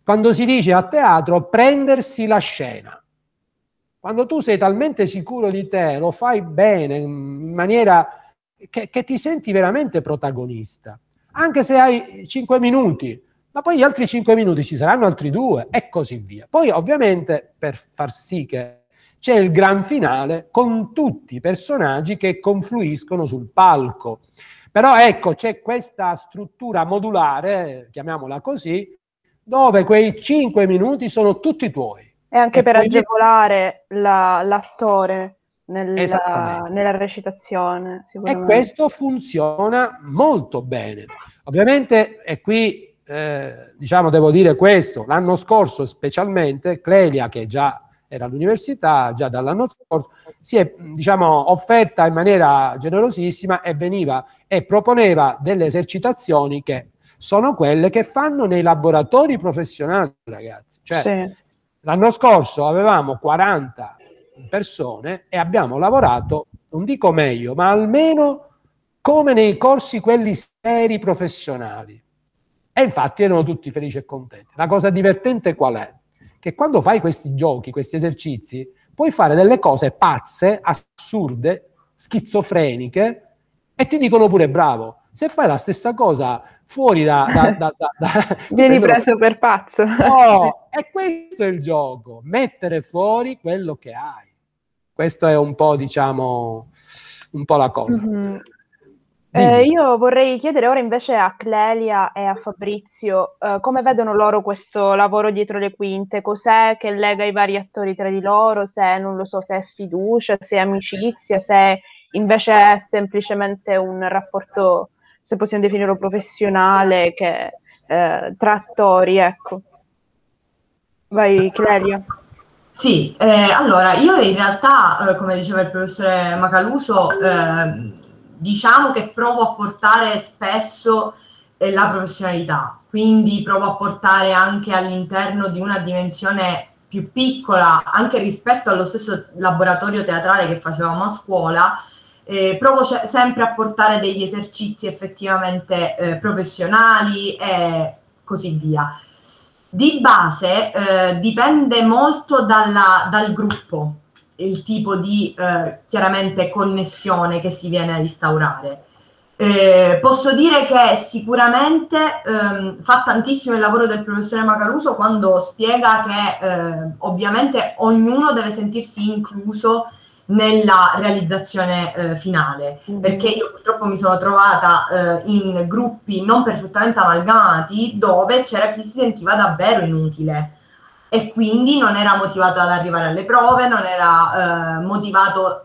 [SPEAKER 1] quando si dice a teatro prendersi la scena. Quando tu sei talmente sicuro di te, lo fai bene, in maniera che, che ti senti veramente protagonista, anche se hai cinque minuti, ma poi gli altri cinque minuti ci saranno altri due e così via. Poi ovviamente per far sì che c'è il gran finale con tutti i personaggi che confluiscono sul palco. Però ecco, c'è questa struttura modulare, chiamiamola così, dove quei cinque minuti sono tutti tuoi.
[SPEAKER 4] E anche e per agevolare la, l'attore nella, nella recitazione.
[SPEAKER 1] E questo funziona molto bene. Ovviamente, e qui eh, diciamo devo dire questo, l'anno scorso specialmente, Clelia, che già era all'università già dall'anno scorso, si è diciamo, offerta in maniera generosissima e veniva e proponeva delle esercitazioni che sono quelle che fanno nei laboratori professionali, ragazzi. Cioè, sì. L'anno scorso avevamo 40 persone e abbiamo lavorato, non dico meglio, ma almeno come nei corsi quelli seri professionali. E infatti erano tutti felici e contenti. La cosa divertente qual è? che quando fai questi giochi, questi esercizi, puoi fare delle cose pazze, assurde, schizofreniche e ti dicono pure bravo. Se fai la stessa cosa fuori da... da, da, da
[SPEAKER 4] Vieni preso per pazzo.
[SPEAKER 1] No, e questo è il gioco, mettere fuori quello che hai. Questo è un po', diciamo, un po' la cosa. Mm-hmm.
[SPEAKER 4] Eh, io vorrei chiedere ora invece a Clelia e a Fabrizio eh, come vedono loro questo lavoro dietro le quinte, cos'è che lega i vari attori tra di loro, se non lo so, se è fiducia, se è amicizia, se invece è semplicemente un rapporto, se possiamo definirlo professionale, che, eh, tra ecco. Vai Clelia.
[SPEAKER 2] Sì, eh, allora io in realtà, eh, come diceva il professore Macaluso, eh, diciamo che provo a portare spesso eh, la professionalità, quindi provo a portare anche all'interno di una dimensione più piccola, anche rispetto allo stesso laboratorio teatrale che facevamo a scuola, eh, provo ce- sempre a portare degli esercizi effettivamente eh, professionali e così via. Di base eh, dipende molto dalla, dal gruppo, il tipo di eh, chiaramente connessione che si viene a instaurare. Eh, posso dire che sicuramente ehm, fa tantissimo il lavoro del professore Macaruso quando spiega che eh, ovviamente ognuno deve sentirsi incluso nella realizzazione eh, finale, mm-hmm. perché io purtroppo mi sono trovata eh, in gruppi non perfettamente amalgamati dove c'era chi si sentiva davvero inutile e quindi non era motivato ad arrivare alle prove, non era eh, motivato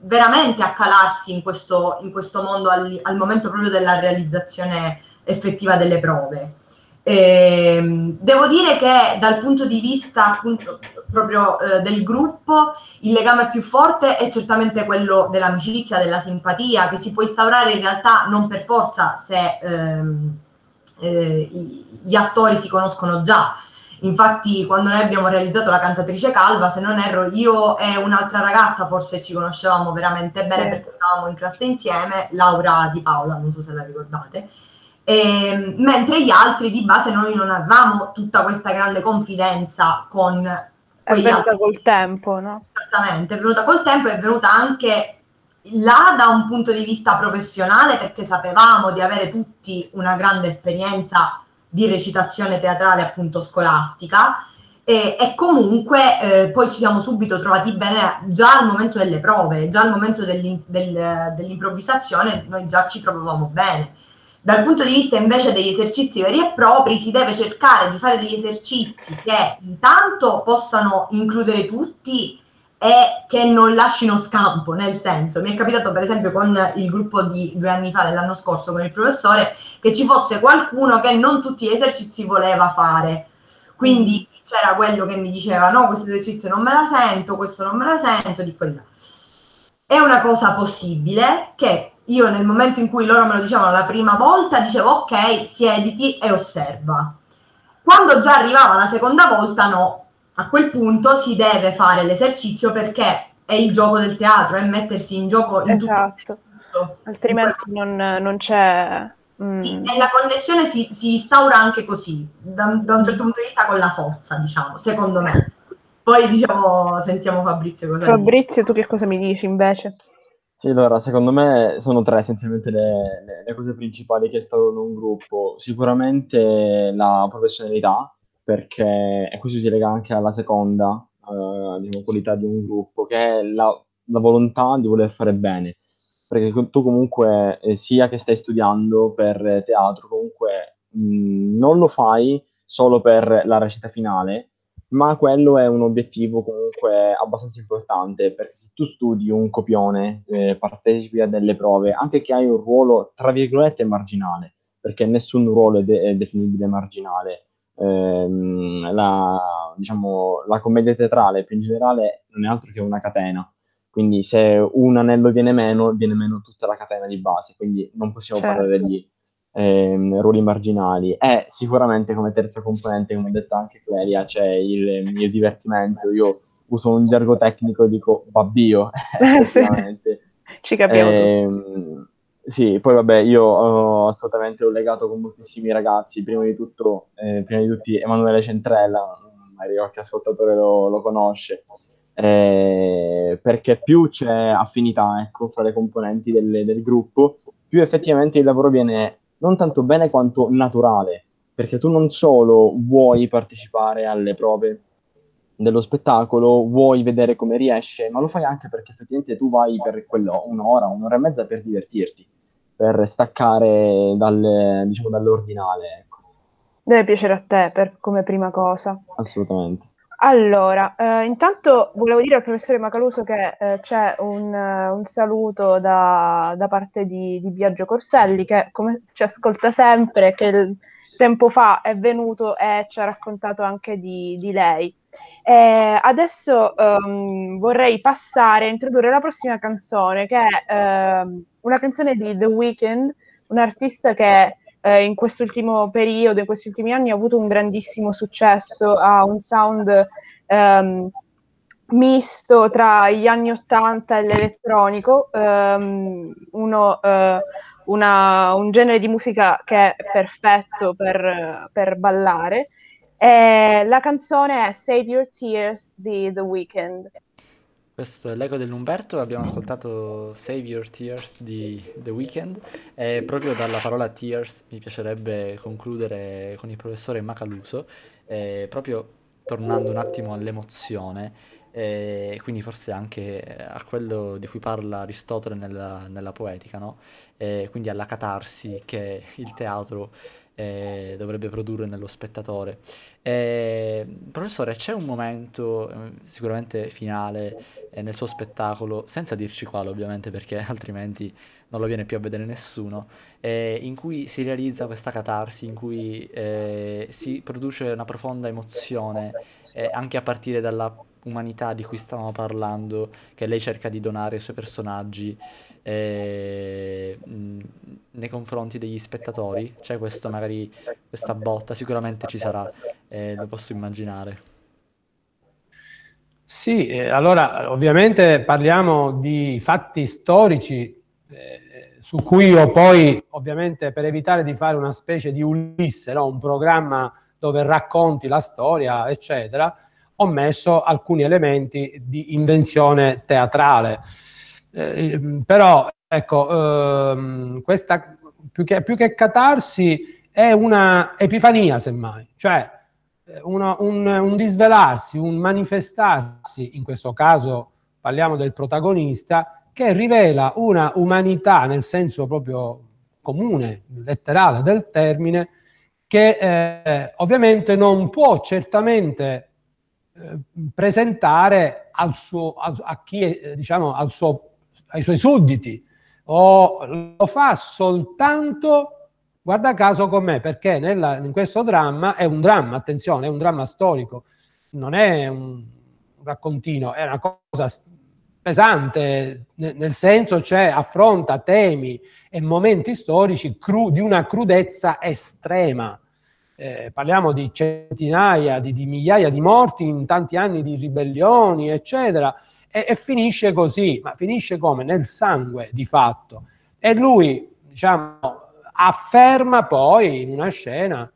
[SPEAKER 2] veramente a calarsi in questo, in questo mondo al, al, momento proprio della realizzazione effettiva delle prove. E, ehm, devo dire che dal punto di vista appunto proprio eh, del gruppo il legame più forte è certamente quello dell'amicizia, della simpatia che si può instaurare in realtà non per forza se ehm, eh, gli attori si conoscono già, Infatti, quando noi abbiamo realizzato la cantatrice calva, se non erro, io e un'altra ragazza forse ci conoscevamo veramente bene perché stavamo in classe insieme, Laura Di Paola, non so se la ricordate. E, ehm, mentre gli altri di base noi non avevamo tutta questa grande confidenza con
[SPEAKER 4] È venuta altri... col tempo, no?
[SPEAKER 2] Esattamente, è venuta col tempo e è venuta anche là da un punto di vista professionale perché sapevamo di avere tutti una grande esperienza di recitazione teatrale appunto scolastica e, e comunque eh, poi ci siamo subito trovati bene già al momento delle prove, già al momento dell'in, del, dell'improvvisazione noi già ci trovavamo bene. Dal punto di vista invece degli esercizi veri e propri si deve cercare di fare degli esercizi che intanto possano includere tutti e che non lasciano scampo, nel senso, mi è capitato per esempio con il gruppo di due anni fa, dell'anno scorso, con il professore, che ci fosse qualcuno che non tutti gli esercizi voleva fare. Quindi c'era quello che mi diceva no, questo esercizio non me la sento, questo non me la sento, di quella. È una cosa possibile che io nel momento in cui loro me lo dicevano la prima volta dicevo ok, siediti e osserva. Quando già arrivava la seconda volta no, a quel punto si deve fare l'esercizio perché è il gioco del teatro, è mettersi in gioco in
[SPEAKER 4] esatto. tutto. Altrimenti non, non c'è...
[SPEAKER 2] Mm. Sì, e la connessione si, si instaura anche così, da, da, un certo punto di vista con la forza, diciamo, secondo me. Poi diciamo, sentiamo Fabrizio cosa
[SPEAKER 4] Fabrizio, dice. tu che cosa mi dici invece?
[SPEAKER 5] Sì, allora, secondo me sono tre essenzialmente le, le, le cose principali che instaurano un gruppo. Sicuramente la professionalità, perché e questo si lega anche alla seconda uh, diciamo, qualità di un gruppo, che è la, la, volontà di voler fare bene. Perché tu comunque, eh, sia che stai studiando per teatro, comunque mh, non lo fai solo per la recita finale, ma quello è un obiettivo comunque abbastanza importante, perché se tu studi un copione, eh, partecipi a delle prove, anche che hai un ruolo, tra virgolette, marginale, perché nessun ruolo è, de- è definibile marginale, ehm, la, diciamo, la commedia teatrale più in generale non è altro che una catena. Quindi se un anello viene meno, viene meno tutta la catena di base, quindi non possiamo certo. parlare di ehm, ruoli marginali. E sicuramente come terza componente, come ha detto anche Clelia, c'è il mio divertimento. Io uso un gergo tecnico e dico babbio,
[SPEAKER 4] Ci capiamo. Ehm,
[SPEAKER 5] sì, poi vabbè, io ho assolutamente ho legato con moltissimi ragazzi, prima di tutto, eh, prima di tutti Emanuele Centrella, magari qualche ascoltatore lo, lo conosce, eh, perché più c'è affinità ecco, fra le componenti del, del, gruppo, più effettivamente il lavoro viene non tanto bene quanto naturale, perché tu non solo vuoi partecipare alle prove dello spettacolo, vuoi vedere come riesce, ma lo fai anche perché effettivamente tu vai per quello, un'ora, un'ora e mezza per divertirti per staccare dal, diciamo, dall'ordinale. Ecco.
[SPEAKER 4] Deve piacere a te per, come prima cosa.
[SPEAKER 5] Assolutamente.
[SPEAKER 4] Allora, eh, intanto volevo dire al professore Macaluso che eh, c'è un, uh, un, saluto da, da parte di, di, Biagio Corselli che come ci ascolta sempre, che il tempo fa è venuto e ci ha raccontato anche di, di lei. Eh, adesso um, vorrei passare a introdurre la prossima canzone, che è uh, una canzone di The Weeknd, un artista che eh, in quest'ultimo periodo, in questi ultimi anni, ha avuto un grandissimo successo, ha un sound um, misto tra gli anni 80 e l'elettronico, um, uno, uh, una, un genere di musica che è perfetto per, per ballare. E la canzone è Save Your Tears di The Weeknd.
[SPEAKER 3] Questo è l'eco dell'Umberto, abbiamo ascoltato Save Your Tears di The Weeknd e proprio dalla parola tears mi piacerebbe concludere con il professore Macaluso, eh, proprio tornando un attimo all'emozione e quindi forse anche a quello di cui parla Aristotele nella, nella poetica, no? e quindi alla catarsi che il teatro eh, dovrebbe produrre nello spettatore. Eh, professore, c'è un momento eh, sicuramente finale eh, nel suo spettacolo, senza dirci quale ovviamente perché altrimenti non lo viene più a vedere nessuno, eh, in cui si realizza questa catarsi, in cui eh, si produce una profonda emozione anche a partire dalla umanità di cui stavamo parlando, che lei cerca di donare ai suoi personaggi eh, nei confronti degli spettatori? C'è questo magari questa botta? Sicuramente ci sarà, eh, lo posso immaginare.
[SPEAKER 1] Sì, eh, allora ovviamente parliamo di fatti storici eh, su cui io poi ovviamente per evitare di fare una specie di Ulisse, no? un programma dove racconti la storia, eccetera, ho messo alcuni elementi di invenzione teatrale. Eh, però, ecco, ehm, questa più che, più che catarsi è una epifania, semmai, cioè una, un, un disvelarsi, un manifestarsi, in questo caso parliamo del protagonista, che rivela una umanità nel senso proprio comune, letterale del termine, che eh, ovviamente non può certamente eh, presentare al suo, a, a chi, eh, diciamo, al suo, ai suoi sudditi, o lo fa soltanto, guarda caso con me, perché nella, in questo dramma è un dramma, attenzione, è un dramma storico, non è un raccontino, è una cosa pesante, nel senso cioè affronta temi e momenti storici cru, di una crudezza estrema eh, parliamo di centinaia, di, di, migliaia di morti in tanti anni di ribellioni, eccetera, e, e, finisce così, ma finisce come? Nel sangue di fatto. E lui, diciamo, afferma poi in una scena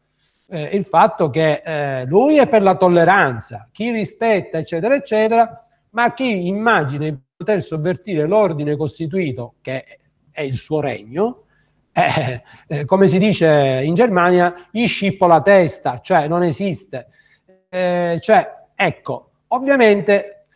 [SPEAKER 1] eh, il fatto che eh, lui è per la tolleranza, chi rispetta, eccetera, eccetera, ma chi immagina di poter sovvertire l'ordine costituito, che è il suo regno, eh, eh, come si dice in Germania, gli scippo la testa, cioè non esiste. Eh, cioè, ecco, ovviamente,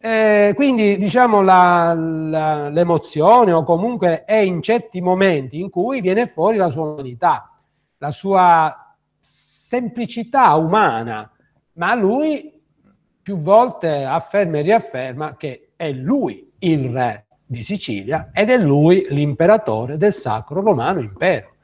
[SPEAKER 1] eh, quindi diciamo la, la, l'emozione o comunque è in certi momenti in cui viene fuori la sua umanità, la sua semplicità umana, ma lui più volte afferma e riafferma che è lui il re di Sicilia ed è lui l'imperatore del Sacro Romano Impero.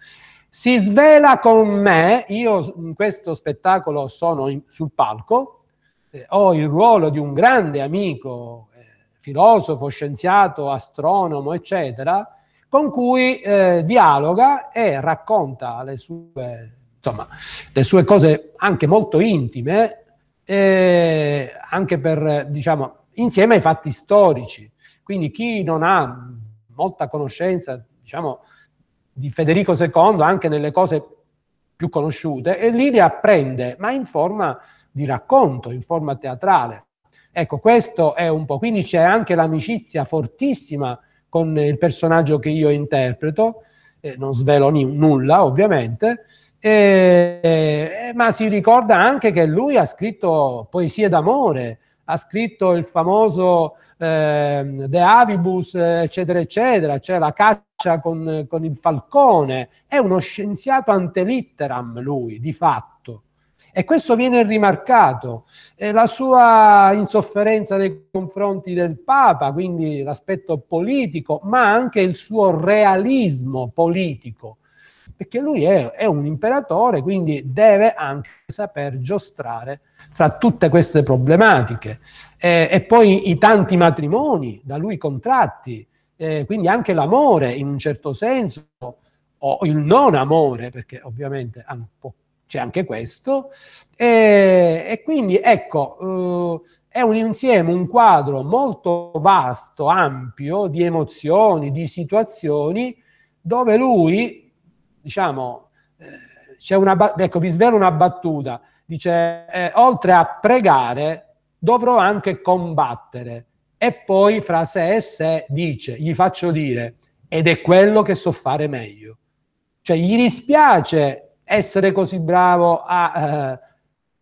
[SPEAKER 1] Si svela con me, io in questo spettacolo sono in, sul palco, eh, ho il ruolo di un grande amico, eh, filosofo, scienziato, astronomo, eccetera, con cui eh, dialoga e racconta le sue, insomma, le sue cose anche molto intime, eh, anche per, diciamo, insieme ai fatti storici. Quindi chi non ha molta conoscenza, diciamo, di Federico II, anche nelle cose più conosciute, e lì le apprende, ma in forma di racconto, in forma teatrale. Ecco, questo è un po'. Quindi c'è anche l'amicizia fortissima con il personaggio che io interpreto, eh, non svelo ni- nulla ovviamente, eh, eh, ma si ricorda anche che lui ha scritto poesie d'amore, ha scritto il famoso eh, De Avibus, eccetera, eccetera, cioè la caccia con, con il falcone. È uno scienziato antelitteram lui, di fatto. E questo viene rimarcato. E la sua insofferenza nei confronti del Papa, quindi l'aspetto politico, ma anche il suo realismo politico perché lui è, è, un imperatore, quindi deve anche saper giostrare fra tutte queste problematiche. Eh, e poi i tanti matrimoni da lui contratti, eh, quindi anche l'amore in un certo senso, o il non amore, perché ovviamente c'è anche questo. E, e quindi ecco, eh, è un insieme, un quadro molto vasto, ampio di emozioni, di situazioni, dove lui diciamo, eh, c'è una, ecco, vi svelo una battuta, dice, eh, oltre a pregare, dovrò anche combattere. E poi fra sé e sé dice, gli faccio dire, ed è quello che so fare meglio. Cioè gli dispiace essere così bravo a, eh,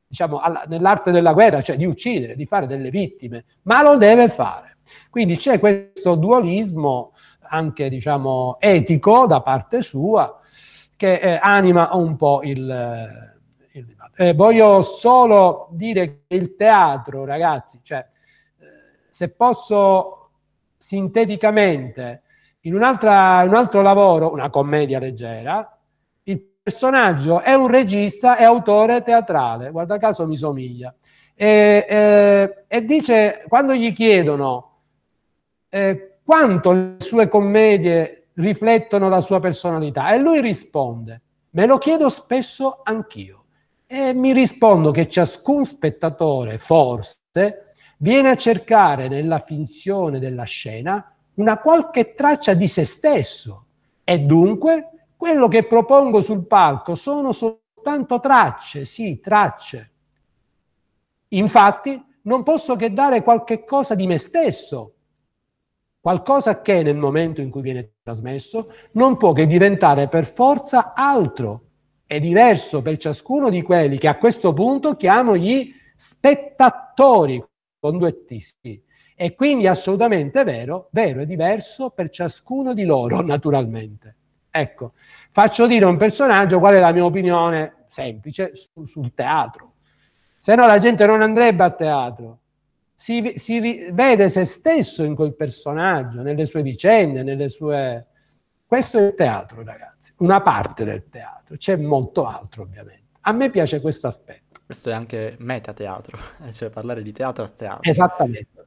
[SPEAKER 1] diciamo, alla, nell'arte della guerra, cioè di uccidere, di fare delle vittime, ma lo deve fare. Quindi c'è questo dualismo anche, diciamo, etico da parte sua, che eh, anima un po' il, eh, il dibattito. Eh, voglio solo dire che il teatro, ragazzi, cioè, eh, se posso sinteticamente, in, un altro lavoro, una commedia leggera, il personaggio è un regista e autore teatrale, guarda caso mi somiglia, e, eh, e dice, quando gli chiedono eh, quanto le sue commedie riflettono la sua personalità. E lui risponde, me lo chiedo spesso anch'io. E mi rispondo che ciascun spettatore, forse, viene a cercare nella finzione della scena una qualche traccia di se stesso. E dunque quello che propongo sul palco sono soltanto tracce, sì, tracce. Infatti, non posso che dare qualche cosa di me stesso, qualcosa che nel momento in cui viene trasmesso non può che diventare per forza altro e diverso per ciascuno di quelli che a questo punto chiamo gli spettatori con due. E quindi assolutamente vero, vero e diverso per ciascuno di loro, naturalmente. Ecco, faccio dire a un personaggio qual è la mia opinione semplice su, sul teatro. Se no la gente non andrebbe a teatro. Si, si vede se stesso in quel personaggio, nelle sue vicende, nelle sue... Questo è il teatro, ragazzi, una parte del teatro. C'è molto altro, ovviamente. A me piace questo aspetto.
[SPEAKER 3] Questo è anche metateatro, cioè parlare di teatro a teatro.
[SPEAKER 1] Esattamente.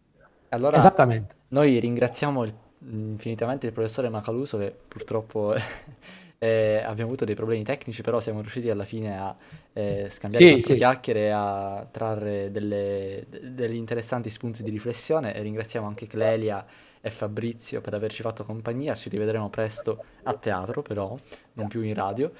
[SPEAKER 3] Allora,
[SPEAKER 1] Esattamente.
[SPEAKER 3] noi ringraziamo il, infinitamente il professore Macaluso che purtroppo eh, abbiamo avuto dei problemi tecnici, però siamo riusciti alla fine a eh, scambiare
[SPEAKER 1] Sì, sì.
[SPEAKER 3] chiacchiere e a trarre delle- de- degli interessanti spunti di riflessione e ringraziamo anche Clelia e Fabrizio per averci fatto compagnia. Ci rivedremo presto a teatro, però, non più in radio.